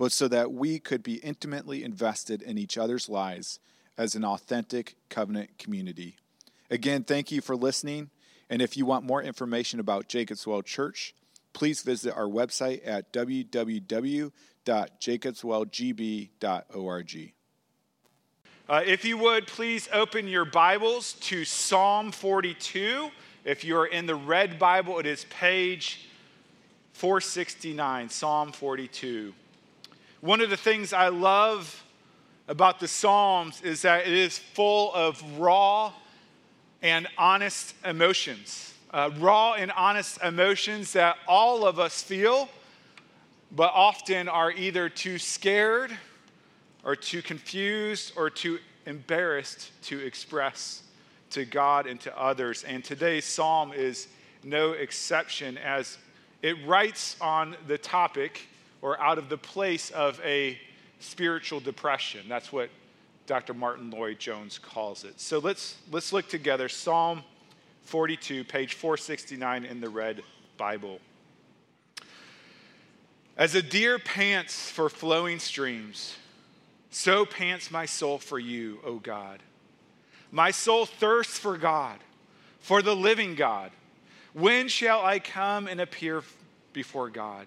but so that we could be intimately invested in each other's lives as an authentic covenant community. Again, thank you for listening. And if you want more information about Jacobswell Church, please visit our website at www.jacobswellgb.org. Uh, if you would, please open your Bibles to Psalm 42. If you're in the red Bible, it is page 469, Psalm 42. One of the things I love about the Psalms is that it is full of raw and honest emotions. Uh, raw and honest emotions that all of us feel, but often are either too scared or too confused or too embarrassed to express to God and to others. And today's psalm is no exception as it writes on the topic or out of the place of a spiritual depression. That's what Dr. Martyn Lloyd-Jones calls it. So let's, let's look together. Psalm 42, page 469 in the Red Bible. As a deer pants for flowing streams, so pants my soul for you, O God. My soul thirsts for God, for the living God. When shall I come and appear before God?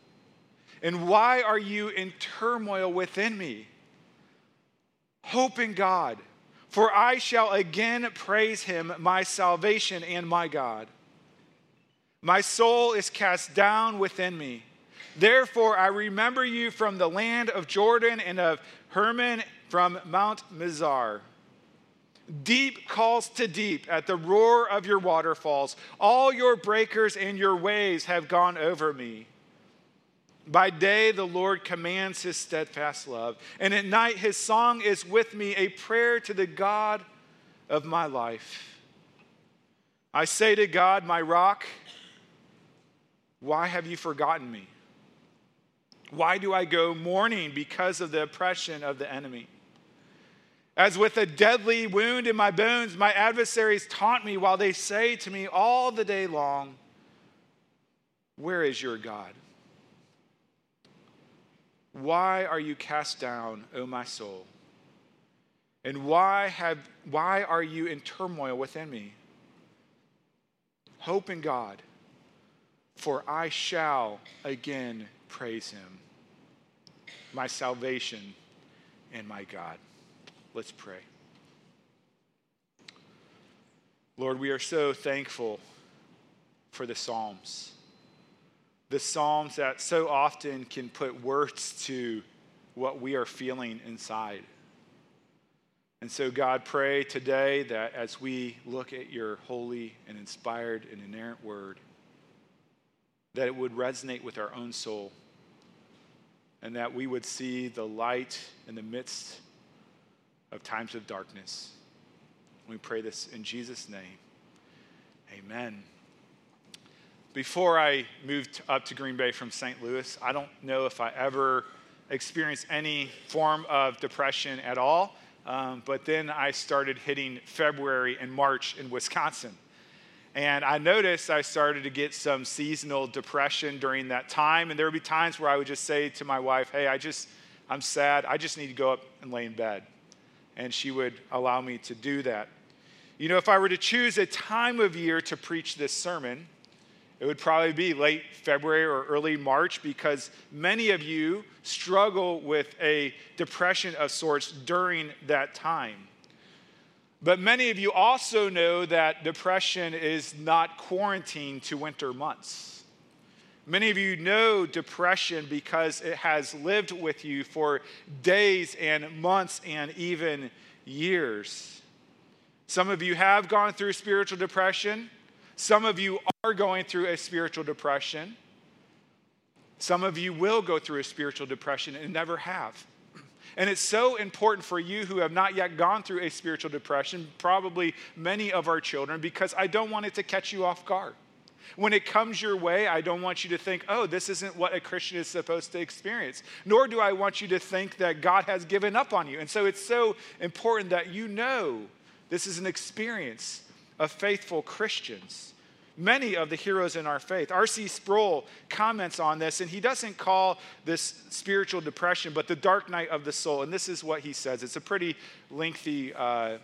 And why are you in turmoil within me? Hope in God, for I shall again praise him, my salvation and my God. My soul is cast down within me. Therefore, I remember you from the land of Jordan and of Hermon from Mount Mizar. Deep calls to deep at the roar of your waterfalls. All your breakers and your waves have gone over me. By day, the Lord commands his steadfast love, and at night, his song is with me, a prayer to the God of my life. I say to God, my rock, why have you forgotten me? Why do I go mourning because of the oppression of the enemy? As with a deadly wound in my bones, my adversaries taunt me while they say to me all the day long, Where is your God? Why are you cast down, O my soul? And why, have, why are you in turmoil within me? Hope in God, for I shall again praise him, my salvation and my God. Let's pray. Lord, we are so thankful for the Psalms the Psalms that so often can put words to what we are feeling inside. And so, God, pray today that as we look at your holy and inspired and inerrant word, that it would resonate with our own soul and that we would see the light in the midst of times of darkness. We pray this in Jesus' name. Amen. Before I moved up to Green Bay from St. Louis, I don't know if I ever experienced any form of depression at all. Um, but then I started hitting February and March in Wisconsin. And I noticed I started to get some seasonal depression during that time. And there would be times where I would just say to my wife, Hey, I just, I'm sad. I just need to go up and lay in bed. And she would allow me to do that. You know, if I were to choose a time of year to preach this sermon, it would probably be late February or early March because many of you struggle with a depression of sorts during that time. But many of you also know that depression is not quarantined to winter months. Many of you know depression because it has lived with you for days and months and even years. Some of you have gone through spiritual depression. Some of you are going through a spiritual depression. Some of you will go through a spiritual depression and never have. And it's so important for you who have not yet gone through a spiritual depression, probably many of our children, because I don't want it to catch you off guard. When it comes your way, I don't want you to think, oh, this isn't what a Christian is supposed to experience. Nor do I want you to think that God has given up on you. And so it's so important that you know this is an experience of faithful Christians many of the heroes in our faith. R.C. Sproul comments on this, and he doesn't call this spiritual depression, but the dark night of the soul. And this is what he says. It's a pretty lengthy, uh,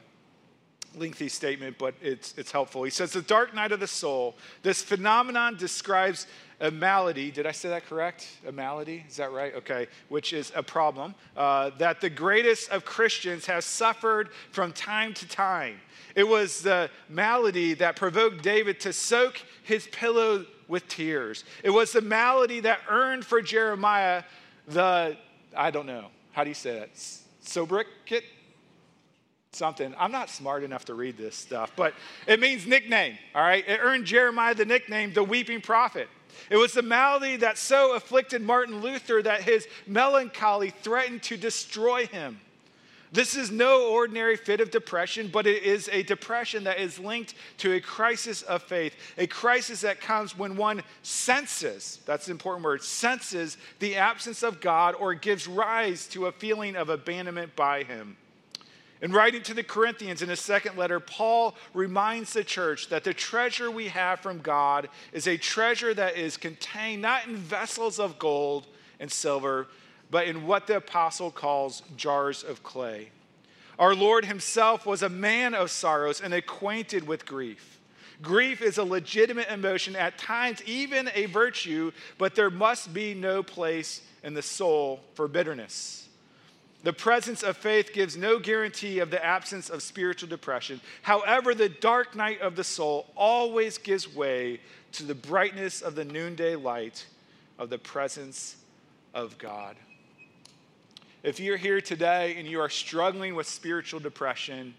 lengthy statement, but it's, it's helpful. He says, The dark night of the soul, this phenomenon describes a malady. Did I say that correct? A malady? Is that right? Okay, which is a problem uh, that the greatest of Christians has suffered from time to time it was the malady that provoked David to soak his pillow with tears. It was the malady that earned for Jeremiah the, I don't know, how do you say that? Sobriquet? Something. I'm not smart enough to read this stuff, but it means nickname, all right? It earned Jeremiah the nickname, the weeping prophet. It was the malady that so afflicted Martin Luther that his melancholy threatened to destroy him. This is no ordinary fit of depression, but it is a depression that is linked to a crisis of faith, a crisis that comes when one senses, that's the important word, senses the absence of God or gives rise to a feeling of abandonment by Him. In writing to the Corinthians in his second letter, Paul reminds the church that the treasure we have from God is a treasure that is contained not in vessels of gold and silver but in what the apostle calls jars of clay. Our Lord himself was a man of sorrows and acquainted with grief. Grief is a legitimate emotion, at times even a virtue, but there must be no place in the soul for bitterness. The presence of faith gives no guarantee of the absence of spiritual depression. However, the dark night of the soul always gives way to the brightness of the noonday light of the presence of God. If you're here today and you are struggling with spiritual depression,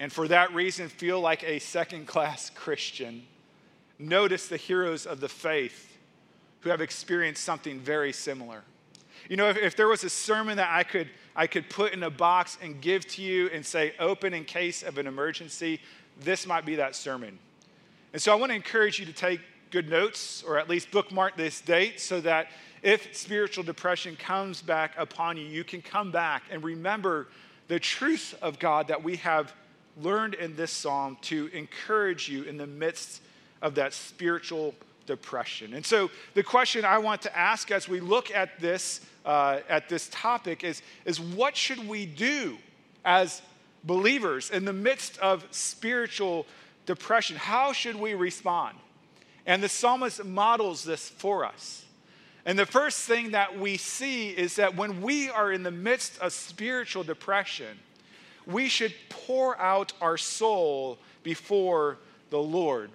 and for that reason feel like a second class Christian, notice the heroes of the faith who have experienced something very similar. You know, if, if, there was a sermon that I could, I could put in a box and give to you and say, open in case of an emergency, this might be that sermon. And so I want to encourage you to take good notes or at least bookmark this date so that if spiritual depression comes back upon you, you can come back and remember the truth of God that we have learned in this psalm to encourage you in the midst of that spiritual depression. And so, the question I want to ask as we look at this uh, at this topic is, is what should we do as believers in the midst of spiritual depression? How should we respond? And the psalmist models this for us. And the first thing that we see is that when we are in the midst of spiritual depression, we should pour out our soul before the Lord.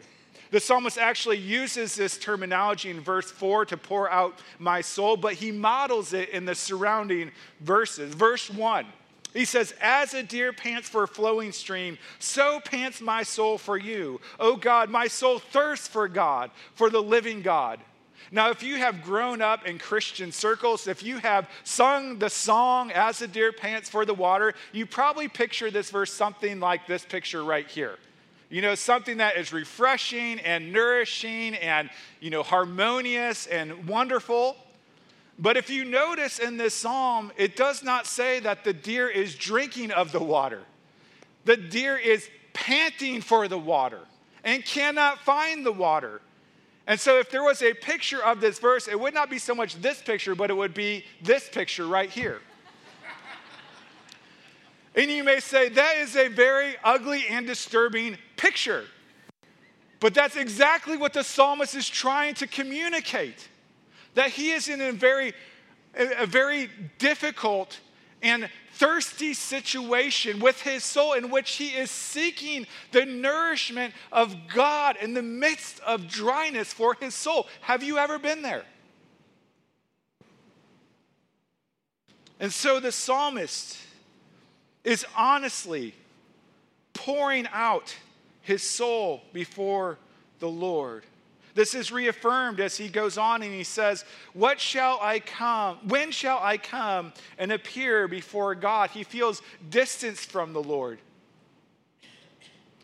The psalmist actually uses this terminology in verse 4 to pour out my soul, but he models it in the surrounding verses. Verse 1, he says, As a deer pants for a flowing stream, so pants my soul for you. O God, my soul thirsts for God, for the living God. Now, if you have grown up in Christian circles, if you have sung the song as a deer pants for the water, you probably picture this verse something like this picture right here. You know, something that is refreshing and nourishing and, you know, harmonious and wonderful. But if you notice in this psalm, it does not say that the deer is drinking of the water. The deer is panting for the water and cannot find the water. And so, if there was a picture of this verse, it would not be so much this picture, but it would be this picture right here. and you may say, that is a very ugly and disturbing picture. But that's exactly what the psalmist is trying to communicate that he is in a very, a very difficult and thirsty situation with his soul in which he is seeking the nourishment of God in the midst of dryness for his soul. Have you ever been there? And so the psalmist is honestly pouring out his soul before the Lord. This is reaffirmed as he goes on and he says, What shall I come? When shall I come and appear before God? He feels distance from the Lord.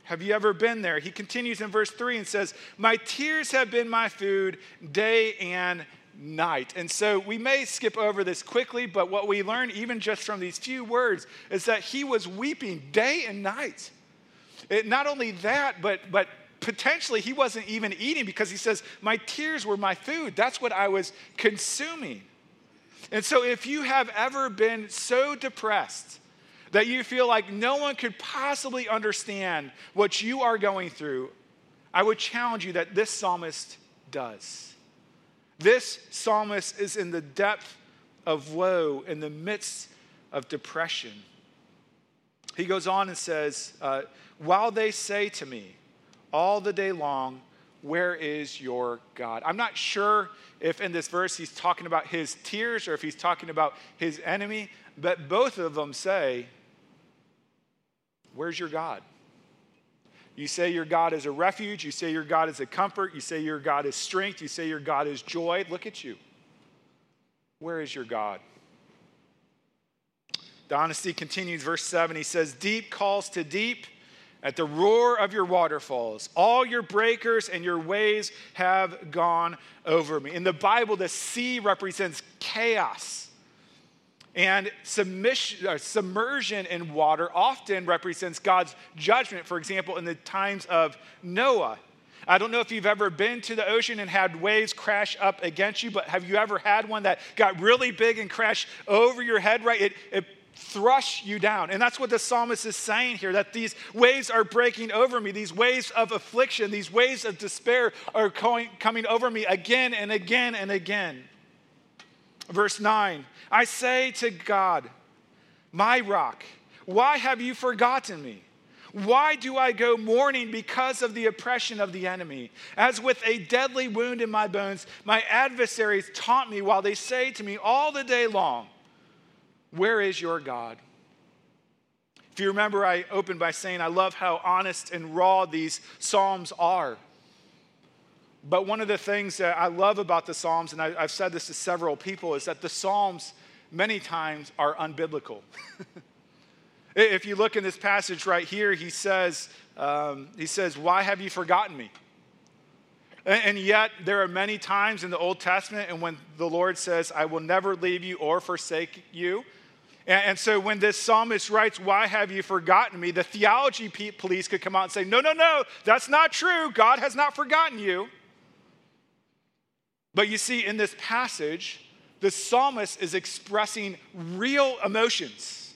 Have you ever been there? He continues in verse 3 and says, My tears have been my food day and night. And so we may skip over this quickly, but what we learn, even just from these few words, is that he was weeping day and night. It, not only that, but, but potentially he wasn't even eating because he says, My tears were my food. That's what I was consuming. And so if you have ever been so depressed that you feel like no one could possibly understand what you are going through, I would challenge you that this psalmist does. This psalmist is in the depth of woe, in the midst of depression. He goes on and says, uh, While they say to me all the day long, Where is your God? I'm not sure if in this verse he's talking about his tears or if he's talking about his enemy, but both of them say, Where's your God? You say your God is a refuge. You say your God is a comfort. You say your God is strength. You say your God is joy. Look at you. Where is your God? The honesty continues, verse 7. He says, Deep calls to deep at the roar of your waterfalls. All your breakers and your waves have gone over me. In the Bible, the sea represents chaos. And uh, submersion in water often represents God's judgment. For example, in the times of Noah, I don't know if you've ever been to the ocean and had waves crash up against you, but have you ever had one that got really big and crashed over your head, right? It, it thrush you down. And that's what the psalmist is saying here that these waves are breaking over me. These waves of affliction, these waves of despair are going, coming over me again and again and again. Verse 9 I say to God, my rock, why have you forgotten me? Why do I go mourning because of the oppression of the enemy? As with a deadly wound in my bones, my adversaries taunt me while they say to me all the day long, Where is your God? If you remember, I opened by saying I love how honest and raw these Psalms are. But one of the things that I love about the Psalms, and I, have said this to several people, is that the Psalms many times are unbiblical. if you look in this passage right here, he says, um, he says, Why have you forgotten me? And, and yet, there are many times in the Old Testament, and when the Lord says, I will never leave you or forsake you. And, so, when this psalmist writes, Why have you forgotten me? the theology police could come out and say, No, no, no, that's not true. God has not forgotten you. But you see, in this passage, the psalmist is expressing real emotions.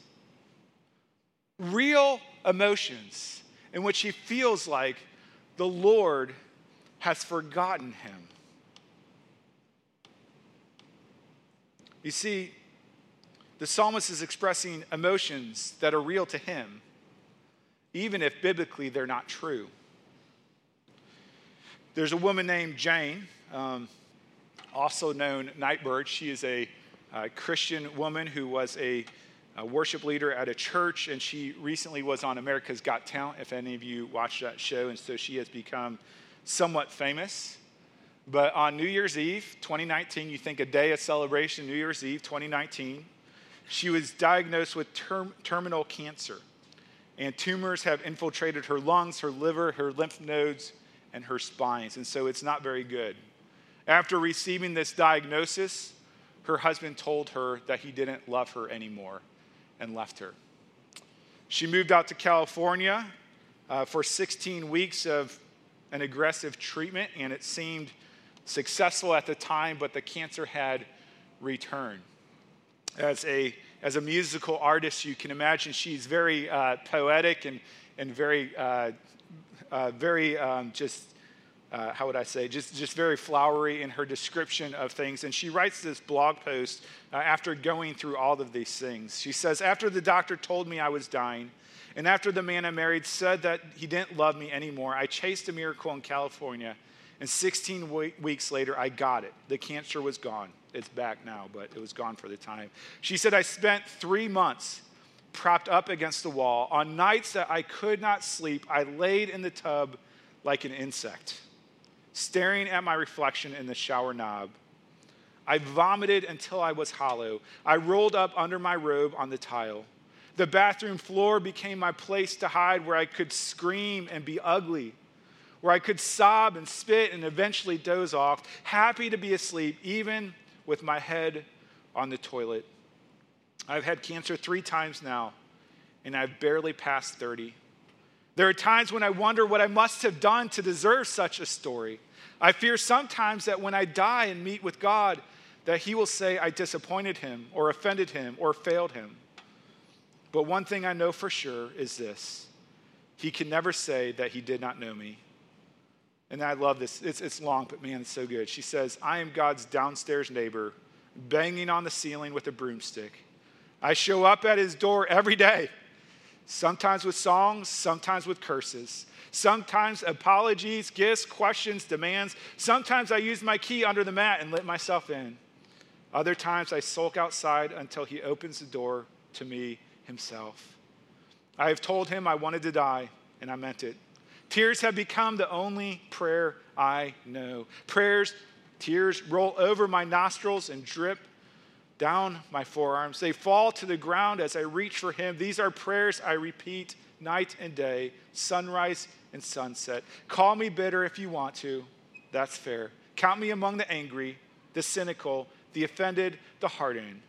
Real emotions in which he feels like the Lord has forgotten him. You see, the psalmist is expressing emotions that are real to him, even if biblically they're not true. There's a woman named Jane. Um, also known Nightbirde. She is a, a Christian woman who was a, a, worship leader at a church, and she recently was on America's Got Talent, if any of you watched that show, and so she has become somewhat famous. But on New Year's Eve, 2019, you think a day of celebration, New Year's Eve, 2019, she was diagnosed with term, terminal cancer. And tumors have infiltrated her lungs, her liver, her lymph nodes, and her spines. And so it's not very good. After receiving this diagnosis, her husband told her that he didn't love her anymore and left her. She moved out to California uh, for 16 weeks of an aggressive treatment, and it seemed successful at the time, but the cancer had returned. As a, as a musical artist, you can imagine she's very uh, poetic and, and very, uh, uh very um, just uh, how would I say, just, just very flowery in her description of things. And she writes this blog post uh, after going through all of these things. She says, After the doctor told me I was dying, and after the man I married said that he didn't love me anymore, I chased a miracle in California. And 16 weeks later, I got it. The cancer was gone. It's back now, but it was gone for the time. She said, I spent three months propped up against the wall. On nights that I could not sleep, I laid in the tub like an insect staring at my reflection in the shower knob. I vomited until I was hollow. I rolled up under my robe on the tile. The bathroom floor became my place to hide where I could scream and be ugly, where I could sob and spit and eventually doze off, happy to be asleep, even with my head on the toilet. I've had cancer three times now, and I've barely passed 30. There are times when I wonder what I must have done to deserve such a story. I fear sometimes that when I die and meet with God, that He will say I disappointed Him or offended Him or failed Him. But one thing I know for sure is this He can never say that He did not know me. And I love this. It's, it's long, but man, it's so good. She says, I am God's downstairs neighbor, banging on the ceiling with a broomstick. I show up at his door every day, sometimes with songs, sometimes with curses. Sometimes apologies, gifts, questions, demands. Sometimes I use my key under the mat and let myself in. Other times I sulk outside until he opens the door to me himself. I have told him I wanted to die, and I meant it. Tears have become the only prayer I know. Prayers, tears roll over my nostrils and drip down my forearms. They fall to the ground as I reach for him. These are prayers I repeat night and day, sunrise and sunset. Call me bitter if you want to. That's fair. Count me among the angry, the cynical, the offended, the hardened.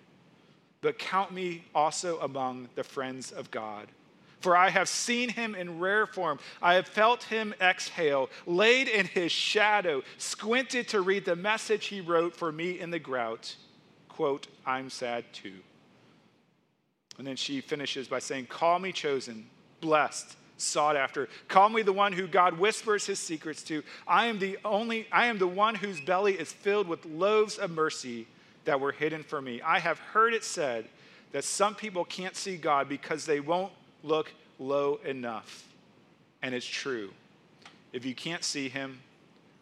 But count me also among the friends of God. For I have seen him in rare form. I have felt him exhale, laid in his shadow, squinted to read the message he wrote for me in the grout. Quote, I'm sad too. And then she finishes by saying, Call me chosen, blessed, sought after. Call me the one who God whispers his secrets to. I am the only I am the one whose belly is filled with loaves of mercy that were hidden for me. I have heard it said that some people can't see God because they won't look low enough. And it's true. If you can't see him,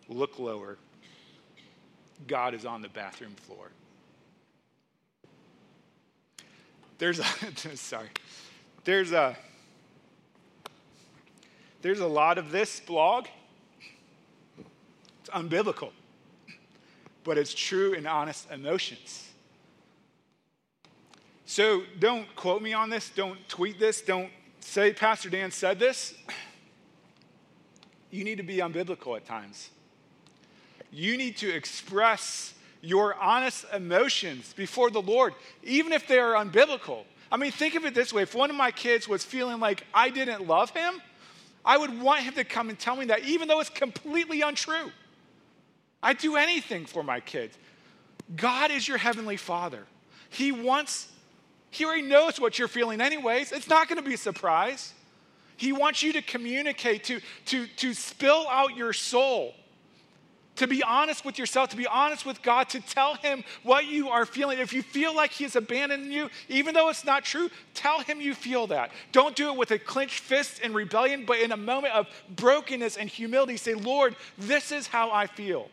look lower. God is on the bathroom floor. There's a sorry. There's a there's a lot of this blog. It's unbiblical, but it's true and honest emotions. So don't quote me on this, don't tweet this, don't say Pastor Dan said this. You need to be unbiblical at times. You need to express your honest emotions before the Lord, even if they are unbiblical. I mean, think of it this way if one of my kids was feeling like I didn't love him, I would want him to come and tell me that, even though it's completely untrue. I'd do anything for my kids. God is your heavenly father. He wants, he already knows what you're feeling, anyways. It's not going to be a surprise. He wants you to communicate, to, to, to spill out your soul to be honest with yourself, to be honest with God, to tell Him what you are feeling. If you feel like He has abandoned you, even though it's not true, tell Him you feel that. Don't do it with a clenched fist in rebellion, but in a moment of brokenness and humility, say, Lord, this is how I feel.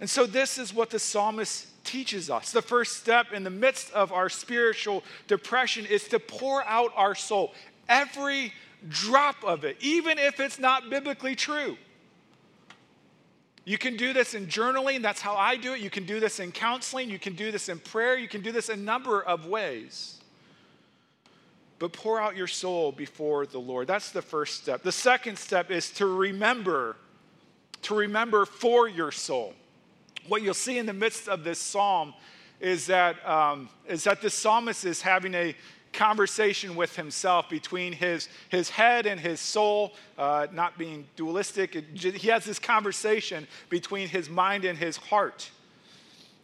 And so, this is what the psalmist teaches us. The first step in the midst of our spiritual depression is to pour out our soul, every drop of it, even if it's not biblically true. You can do this in journaling, that's how I do it. You can do this in counseling, you can do this in prayer, you can do this a number of ways. But pour out your soul before the Lord. That's the first step. The second step is to remember, to remember for your soul. What you'll see in the midst of this psalm is that, um, is that the psalmist is having a conversation with himself between his, his head and his soul, uh, not being dualistic. he has this conversation between his mind and his heart.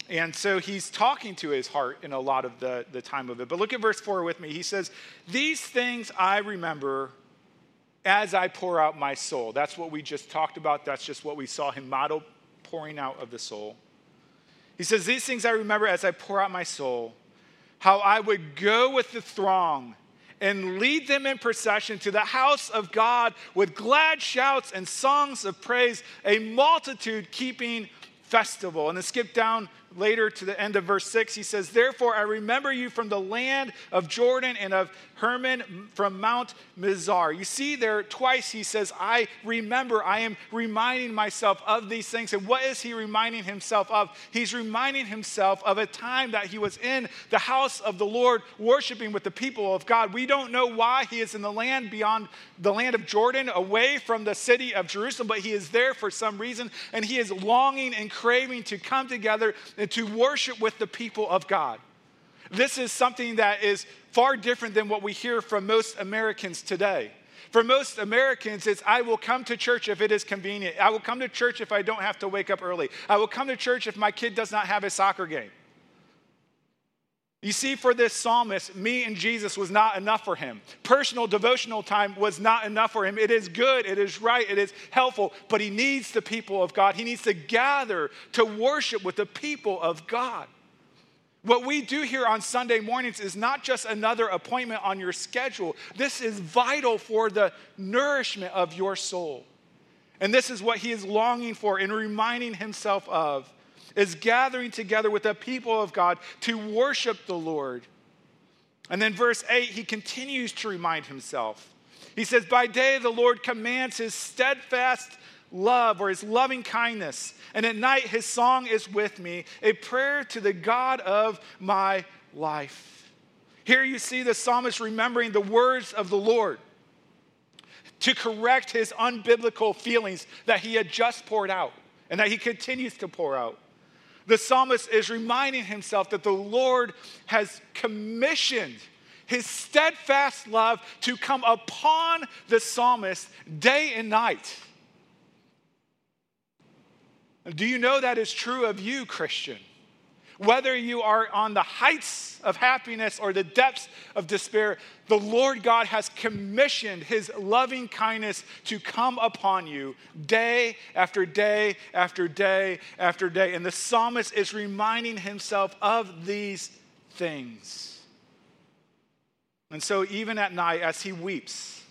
And so he's talking to his heart in a lot of the, the time of it. But look at verse 4 with me. He says, These things I remember as I pour out my soul. That's what we just talked about. That's just what we saw him model pouring out of the soul. He says, These things I remember as I pour out my soul, how I would go with the throng and lead them in procession to the house of God with glad shouts and songs of praise, a multitude keeping festival. And then skip down later to the end of verse 6, he says, Therefore I remember you from the land of Jordan and of Hermon from Mount Mizar. You see there twice he says, I remember, I am reminding myself of these things. And what is he reminding himself of? He's reminding himself of a time that he was in the house of the Lord worshiping with the people of God. We don't know why he is in the land beyond the land of Jordan, away from the city of Jerusalem, but he is there for some reason. And he is longing and craving to come together and to worship with the people of God. This is something that is far different than what we hear from most Americans today. For most Americans, it's I will come to church if it is convenient. I will come to church if I don't have to wake up early. I will come to church if my kid does not have a soccer game. You see, for this psalmist, me and Jesus was not enough for him. Personal devotional time was not enough for him. It is good, it is right, it is helpful, but he needs the people of God. He needs to gather to worship with the people of God. What we do here on Sunday mornings is not just another appointment on your schedule. This is vital for the nourishment of your soul. And this is what he is longing for and reminding himself of is gathering together with the people of God to worship the Lord. And then, verse 8, he continues to remind himself. He says, By day the Lord commands his steadfast love or his loving kindness, and at night his song is with me, a prayer to the God of my life. Here you see the psalmist remembering the words of the Lord to correct his unbiblical feelings that he had just poured out and that he continues to pour out. The psalmist is reminding himself that the Lord has commissioned his steadfast love to come upon the psalmist day and night. Do you know that is true of you, Christian? Whether you are on the heights of happiness or the depths of despair, the Lord God has commissioned his loving kindness to come upon you day after day after day after day. And the psalmist is reminding himself of these things. And so, even at night, as he weeps,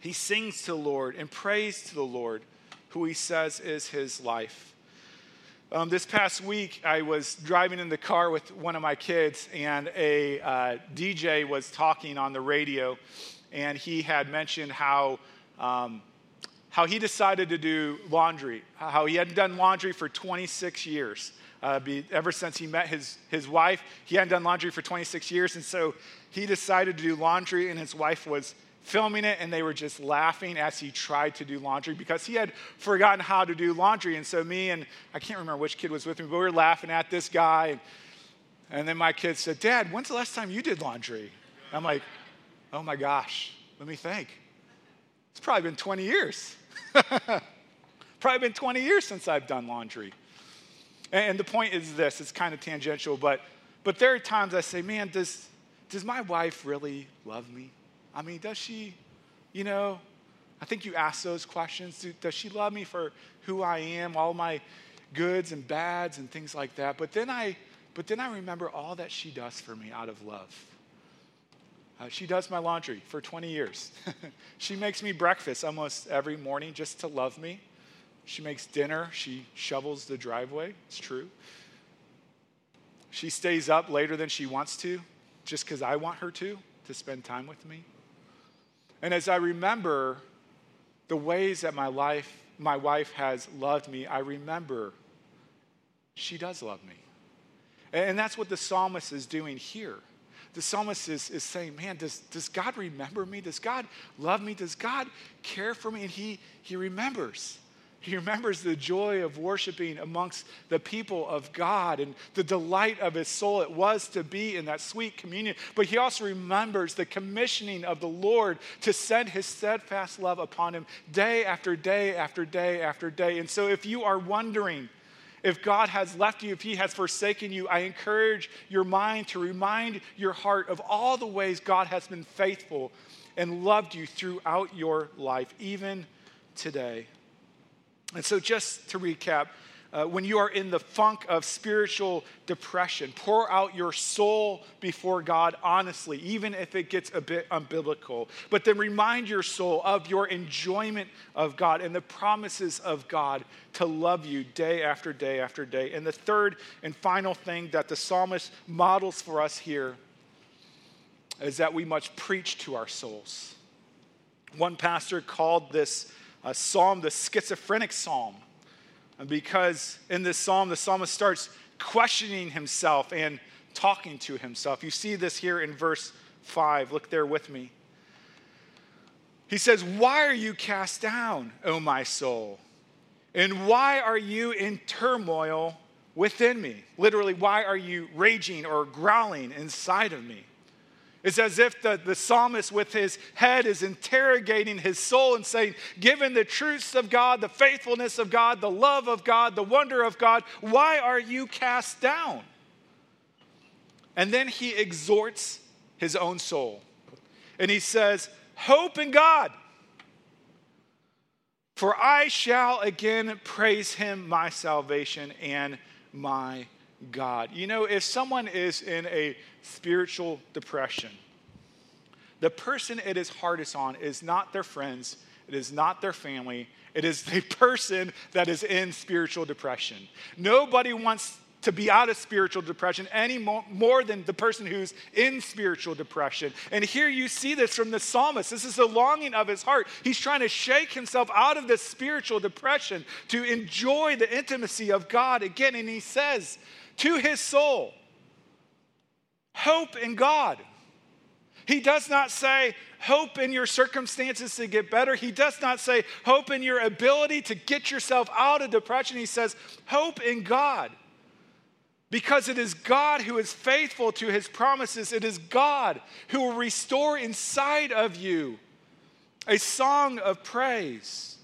he sings to the Lord and prays to the Lord, who he says is his life. Um, this past week, I was driving in the car with one of my kids, and a uh, DJ was talking on the radio, and he had mentioned how, um, how he decided to do laundry, how he hadn't done laundry for 26 years. Uh, be, ever since he met his, his wife, he hadn't done laundry for 26 years, and so he decided to do laundry, and his wife was filming it and they were just laughing as he tried to do laundry because he had forgotten how to do laundry. And so, me and I can't remember which kid was with me, but we were laughing at this guy. And then my kid said, Dad, when's the last time you did laundry? I'm like, Oh my gosh, let me think. It's probably been 20 years. probably been 20 years since I've done laundry. And the point is this it's kind of tangential, but, but there are times I say, Man, does, does my wife really love me? I mean, does she, you know, I think you ask those questions. Does she love me for who I am, all my goods and bads and things like that? But then I, but then I remember all that she does for me out of love. Uh, she does my laundry for 20 years. she makes me breakfast almost every morning just to love me. She makes dinner. She shovels the driveway. It's true. She stays up later than she wants to just because I want her to, to spend time with me. And as I remember the ways that my life, my wife has loved me, I remember she does love me. And that's what the psalmist is doing here. The psalmist is, is saying, Man, does, does God remember me? Does God love me? Does God care for me? And he, he remembers. He remembers the joy of worshiping amongst the people of God and the delight of his soul it was to be in that sweet communion. But he also remembers the commissioning of the Lord to send his steadfast love upon him day after day after day after day. And so if you are wondering, if God has left you, if He has forsaken you, I encourage your mind to remind your heart of all the ways God has been faithful and loved you throughout your life, even today. And so, just to recap, uh, when you are in the funk of spiritual depression, pour out your soul before God honestly, even if it gets a bit unbiblical. But then remind your soul of your enjoyment of God and the promises of God to love you day after day after day. And the third and final thing that the psalmist models for us here is that we must preach to our souls. One pastor called this uh, psalm the schizophrenic psalm because in this psalm, the psalmist starts questioning himself and talking to himself. You see this here in verse 5. Look there with me. He says, Why are you cast down, O my soul? And why are you in turmoil within me? Literally, why are you raging or growling inside of me? It's as if the, the psalmist, with his head, is interrogating his soul and saying, Given the truths of God, the faithfulness of God, the love of God, the wonder of God, why are you cast down? And then he exhorts his own soul. And he says, Hope in God, for I shall again praise him, my salvation and my God. You know, if someone is in a spiritual depression, the person it is hardest on is not their friends, it is not their family, it is the person that is in spiritual depression. Nobody wants to be out of spiritual depression any more, more, than the person who's in spiritual depression. And here you see this from the psalmist. This is the longing of his heart. He's trying to shake himself out of this spiritual depression to enjoy the intimacy of God again. And he says, to his soul. Hope in God. He does not say, hope in your circumstances to get better. He does not say, hope in your ability to get yourself out of depression. He says, hope in God. Because it is God who is faithful to his promises. It is God who will restore inside of you a song of praise.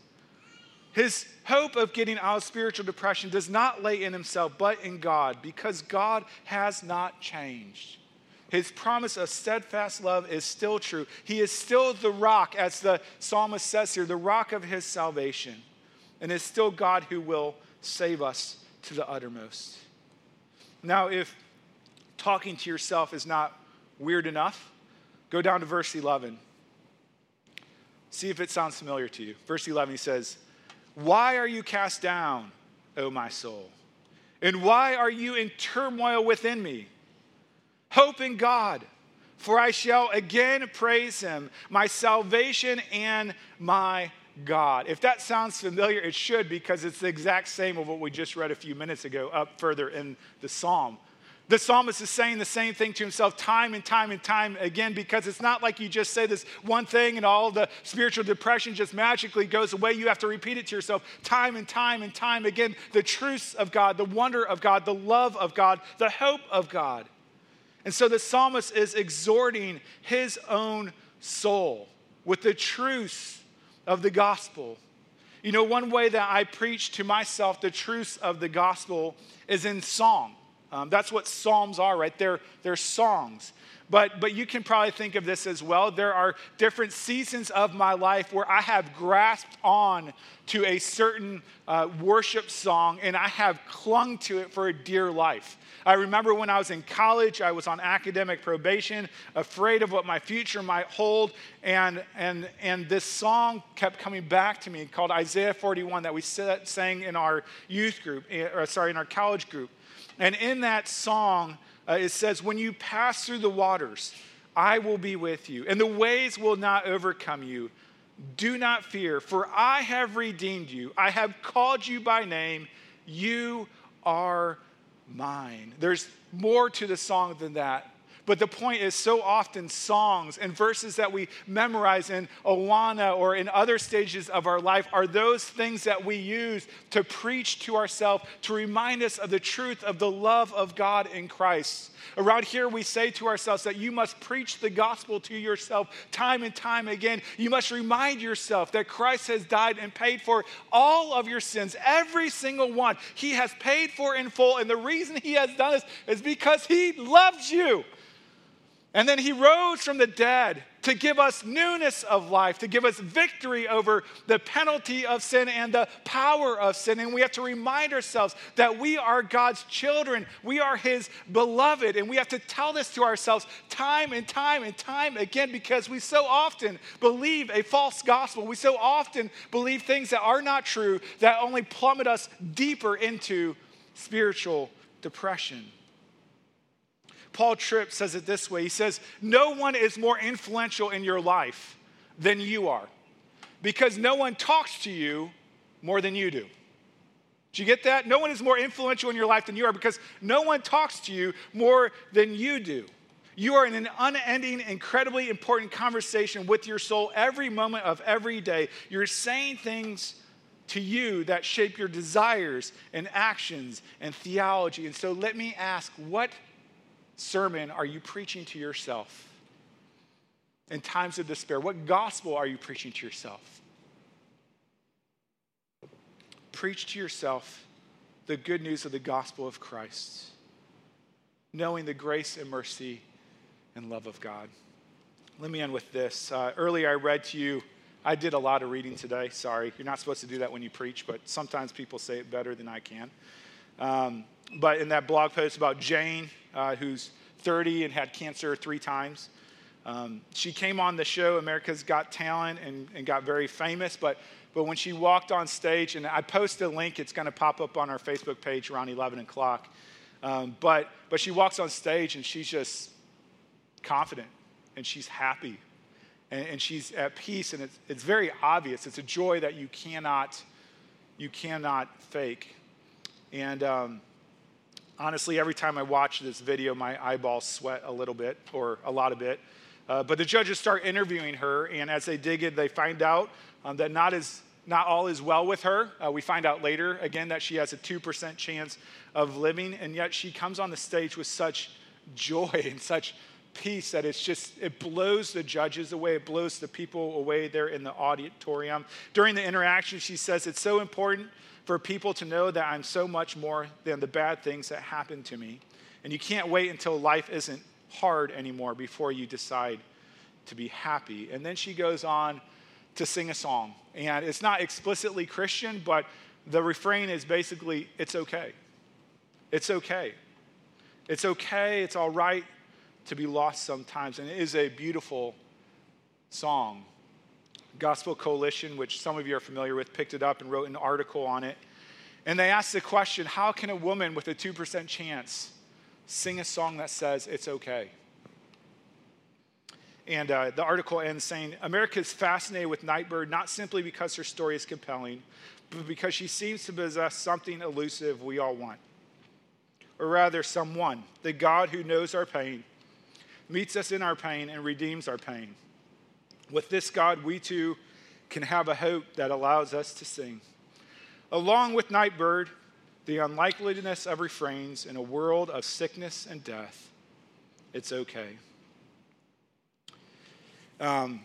His hope of getting out of spiritual depression does not lay in himself, but in God, because God has not changed. His promise of steadfast love is still true. He is still the rock, as the psalmist says here, the rock of his salvation. And it's still God who will save us to the uttermost. Now, if talking to yourself is not weird enough, go down to verse 11. See if it sounds familiar to you. Verse 11, he says, why are you cast down, O my soul? And why are you in turmoil within me? Hope in God, for I shall again praise him, my salvation and my God. If that sounds familiar, it should because it's the exact same of what we just read a few minutes ago up further in the psalm. The psalmist is saying the same thing to himself time and time and time again because it's not like you just say this one thing and all the spiritual depression just magically goes away. You have to repeat it to yourself time and time and time again. The truths of God, the wonder of God, the love of God, the hope of God. And so the psalmist is exhorting his own soul with the truths of the gospel. You know, one way that I preach to myself the truths of the gospel is in song. Um, that's what Psalms are, right? They're, they're songs. But, but you can probably think of this as well. There are different seasons of my life where I have grasped on to a certain uh, worship song and I have clung to it for a dear life. I remember when I was in college, I was on academic probation, afraid of what my future might hold, and, and, and this song kept coming back to me called Isaiah 41 that we sang in our youth group, eh, or sorry, in our college group. And in that song, uh, it says, When you pass through the waters, I will be with you, and the waves will not overcome you. Do not fear, for I have redeemed you. I have called you by name. You are mine. There's more to the song than that. But the point is, so often songs and verses that we memorize in Awana or in other stages of our life are those things that we use to preach to ourselves, to remind us of the truth of the love of God in Christ. Around here, we say to ourselves that you must preach the gospel to yourself time and time again. You must remind yourself that Christ has died and paid for all of your sins, every single one. He has paid for in full. And the reason He has done this is because He loves you. And then he rose from the dead to give us newness of life, to give us victory over the penalty of sin and the power of sin. And we have to remind ourselves that we are God's children, we are his beloved. And we have to tell this to ourselves time and time and time again because we so often believe a false gospel. We so often believe things that are not true that only plummet us deeper into spiritual depression. Paul Tripp says it this way He says, No one is more influential in your life than you are because no one talks to you more than you do. Do you get that? No one is more influential in your life than you are because no one talks to you more than you do. You are in an unending, incredibly important conversation with your soul every moment of every day. You're saying things to you that shape your desires and actions and theology. And so let me ask what sermon are you preaching to yourself in times of despair? What gospel are you preaching to yourself? Preach to yourself the good news of the gospel of Christ, knowing the grace and mercy and love of God. Let me end with this. Uh, earlier, I read to you, I did a lot of reading today. Sorry, you're not supposed to do that when you preach, but sometimes people say it better than I can. Um, but in that blog post about Jane, uh, who's 30 and had cancer three times. Um, she came on the show, America's Got Talent, and, and got very famous. But, but when she walked on stage, and I posted a link, it's going to pop up on our Facebook page around 11 o'clock. Um, but, but she walks on stage and she's just confident and she's happy and, and she's at peace. And it's, it's very obvious. It's a joy that you cannot, you cannot fake. And um, honestly, every time I watch this video, my eyeballs sweat a little bit or a lot of bit. Uh, but the judges start interviewing her, and as they dig in, they find out um, that not, as, not all is well with her. Uh, we find out later, again, that she has a 2% chance of living, and yet she comes on the stage with such joy and such peace that it's just, it blows the judges away, it blows the people away there in the auditorium. During the interaction, she says, It's so important for people to know that I'm so much more than the bad things that happen to me. And you can't wait until life isn't hard anymore before you decide to be happy. And then she goes on to sing a song. And it's not explicitly Christian, but the refrain is basically, it's okay. It's okay. It's okay. It's all right to be lost sometimes. And it is a beautiful song. Gospel Coalition, which some of you are familiar with, picked it up and wrote an article on it. And they asked the question how can a woman with a 2% chance sing a song that says it's okay? And uh, the article ends saying America is fascinated with Nightbirde not simply because her story is compelling, but because she seems to possess something elusive we all want. Or rather, someone, the God who knows our pain, meets us in our pain and redeems our pain. With this God, we too can have a hope that allows us to sing. Along with Nightbirde, the unlikeliness of refrains in a world of sickness and death, it's okay. Um,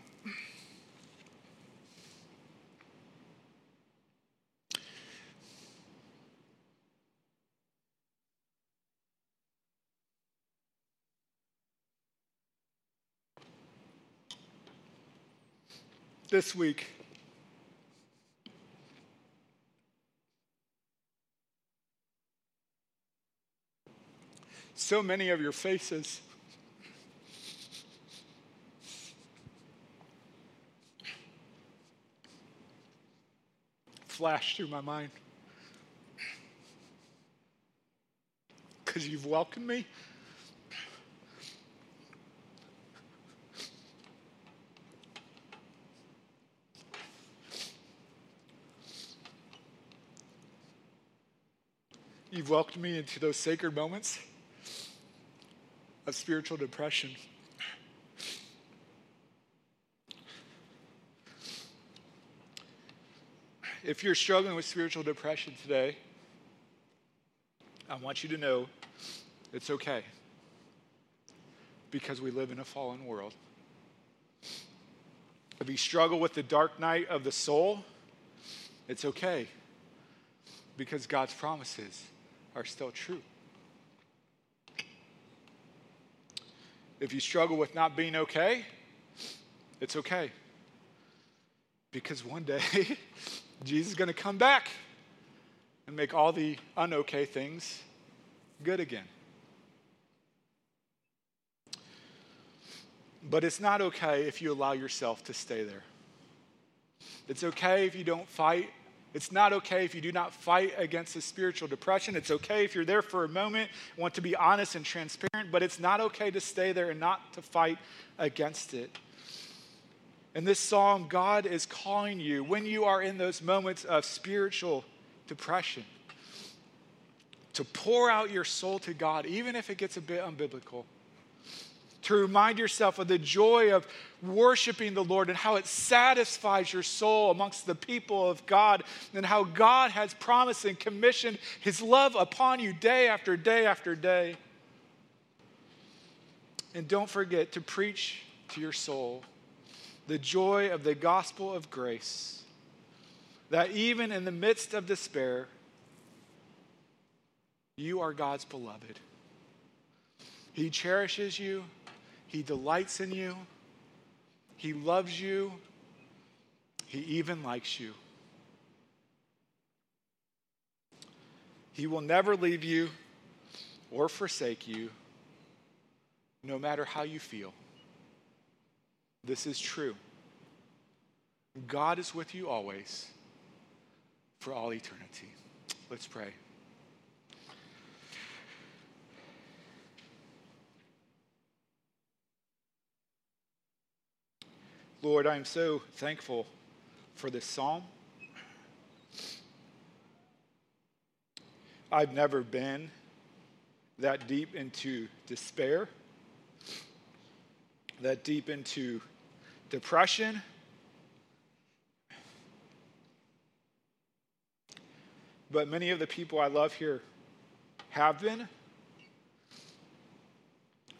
this week. So many of your faces. Flash through my mind. Because you've welcomed me You've welcomed me into those sacred moments of spiritual depression. If you're struggling with spiritual depression today, I want you to know it's okay because we live in a fallen world. If you struggle with the dark night of the soul, it's okay because God's promises are still true. If you struggle with not being okay, it's okay. Because one day, Jesus is going to come back and make all the unokay things good again. But it's not okay if you allow yourself to stay there. It's okay if you don't fight. It's not okay if you do not fight against the spiritual depression. It's okay if you're there for a moment, want to be honest and transparent, but it's not okay to stay there and not to fight against it. In this song, God is calling you when you are in those moments of spiritual depression to pour out your soul to God, even if it gets a bit unbiblical to remind yourself of the joy of worshiping the Lord and how it satisfies your soul amongst the people of God and how God has promised and commissioned his love upon you day after day after day. And don't forget to preach to your soul the joy of the gospel of grace, that even in the midst of despair, you are God's beloved. He cherishes you. He delights in you. He loves you. He even likes you. He will never leave you or forsake you, no matter how you feel. This is true. God is with you always for all eternity. Let's pray. Lord, I am so thankful for this psalm. I've never been that deep into despair, that deep into depression. But many of the people I love here have been.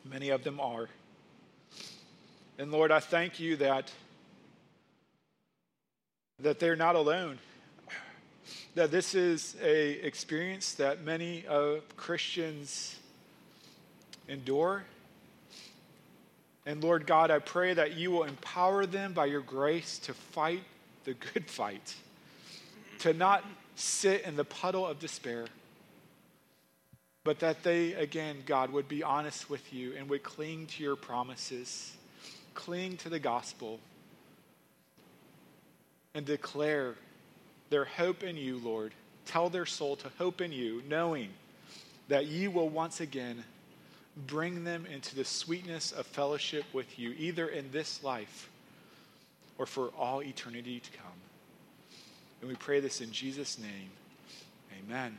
Many of them are. And Lord, I thank you that, that they're not alone. That this is a experience that many of Christians endure. And Lord God, I pray that you will empower them by your grace to fight the good fight, to not sit in the puddle of despair, but that they, again, God, would be honest with you and would cling to your promises cling to the gospel and declare their hope in you, Lord. Tell their soul to hope in you, knowing that you will once again bring them into the sweetness of fellowship with you, either in this life or for all eternity to come. And we pray this in Jesus' name. Amen.